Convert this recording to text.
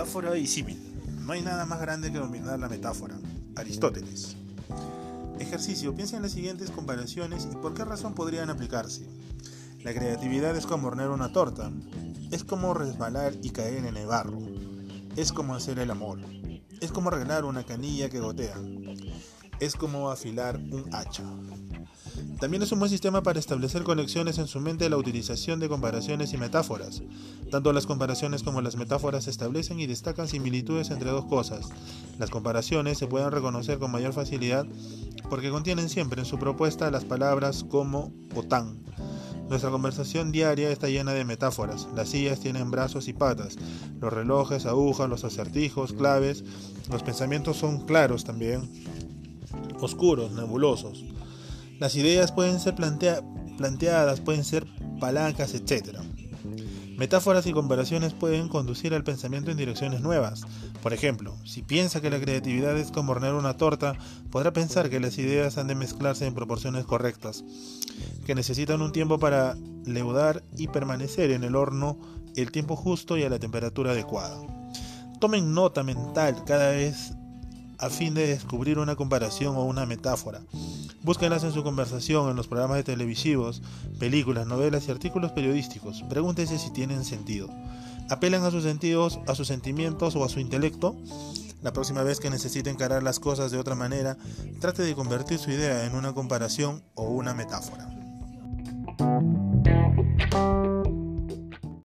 Metáfora y. No hay nada más grande que dominar la metáfora. Aristóteles. Ejercicio. Piensa en las siguientes comparaciones y por qué razón podrían aplicarse. La creatividad es como hornear una torta. Es como resbalar y caer en el barro. Es como hacer el amor. Es como arreglar una canilla que gotea. Es como afilar un hacha. También es un buen sistema para establecer conexiones en su mente la utilización de comparaciones y metáforas. Tanto las comparaciones como las metáforas establecen y destacan similitudes entre dos cosas. Las comparaciones se pueden reconocer con mayor facilidad porque contienen siempre en su propuesta las palabras como o tan. Nuestra conversación diaria está llena de metáforas. Las sillas tienen brazos y patas, los relojes, agujas, los acertijos, claves. Los pensamientos son claros también, oscuros, nebulosos. Las ideas pueden ser planteadas, pueden ser palancas, etc. Metáforas y comparaciones pueden conducir al pensamiento en direcciones nuevas. Por ejemplo, si piensa que la creatividad es como hornear una torta, podrá pensar que las ideas han de mezclarse en proporciones correctas, que necesitan un tiempo para leudar y permanecer en el horno el tiempo justo y a la temperatura adecuada. Tomen nota mental cada vez a fin de descubrir una comparación o una metáfora. Búsquenlas en su conversación, en los programas de televisivos, películas, novelas y artículos periodísticos. Pregúntense si tienen sentido. ¿Apelan a sus sentidos, a sus sentimientos o a su intelecto? La próxima vez que necesite encarar las cosas de otra manera, trate de convertir su idea en una comparación o una metáfora.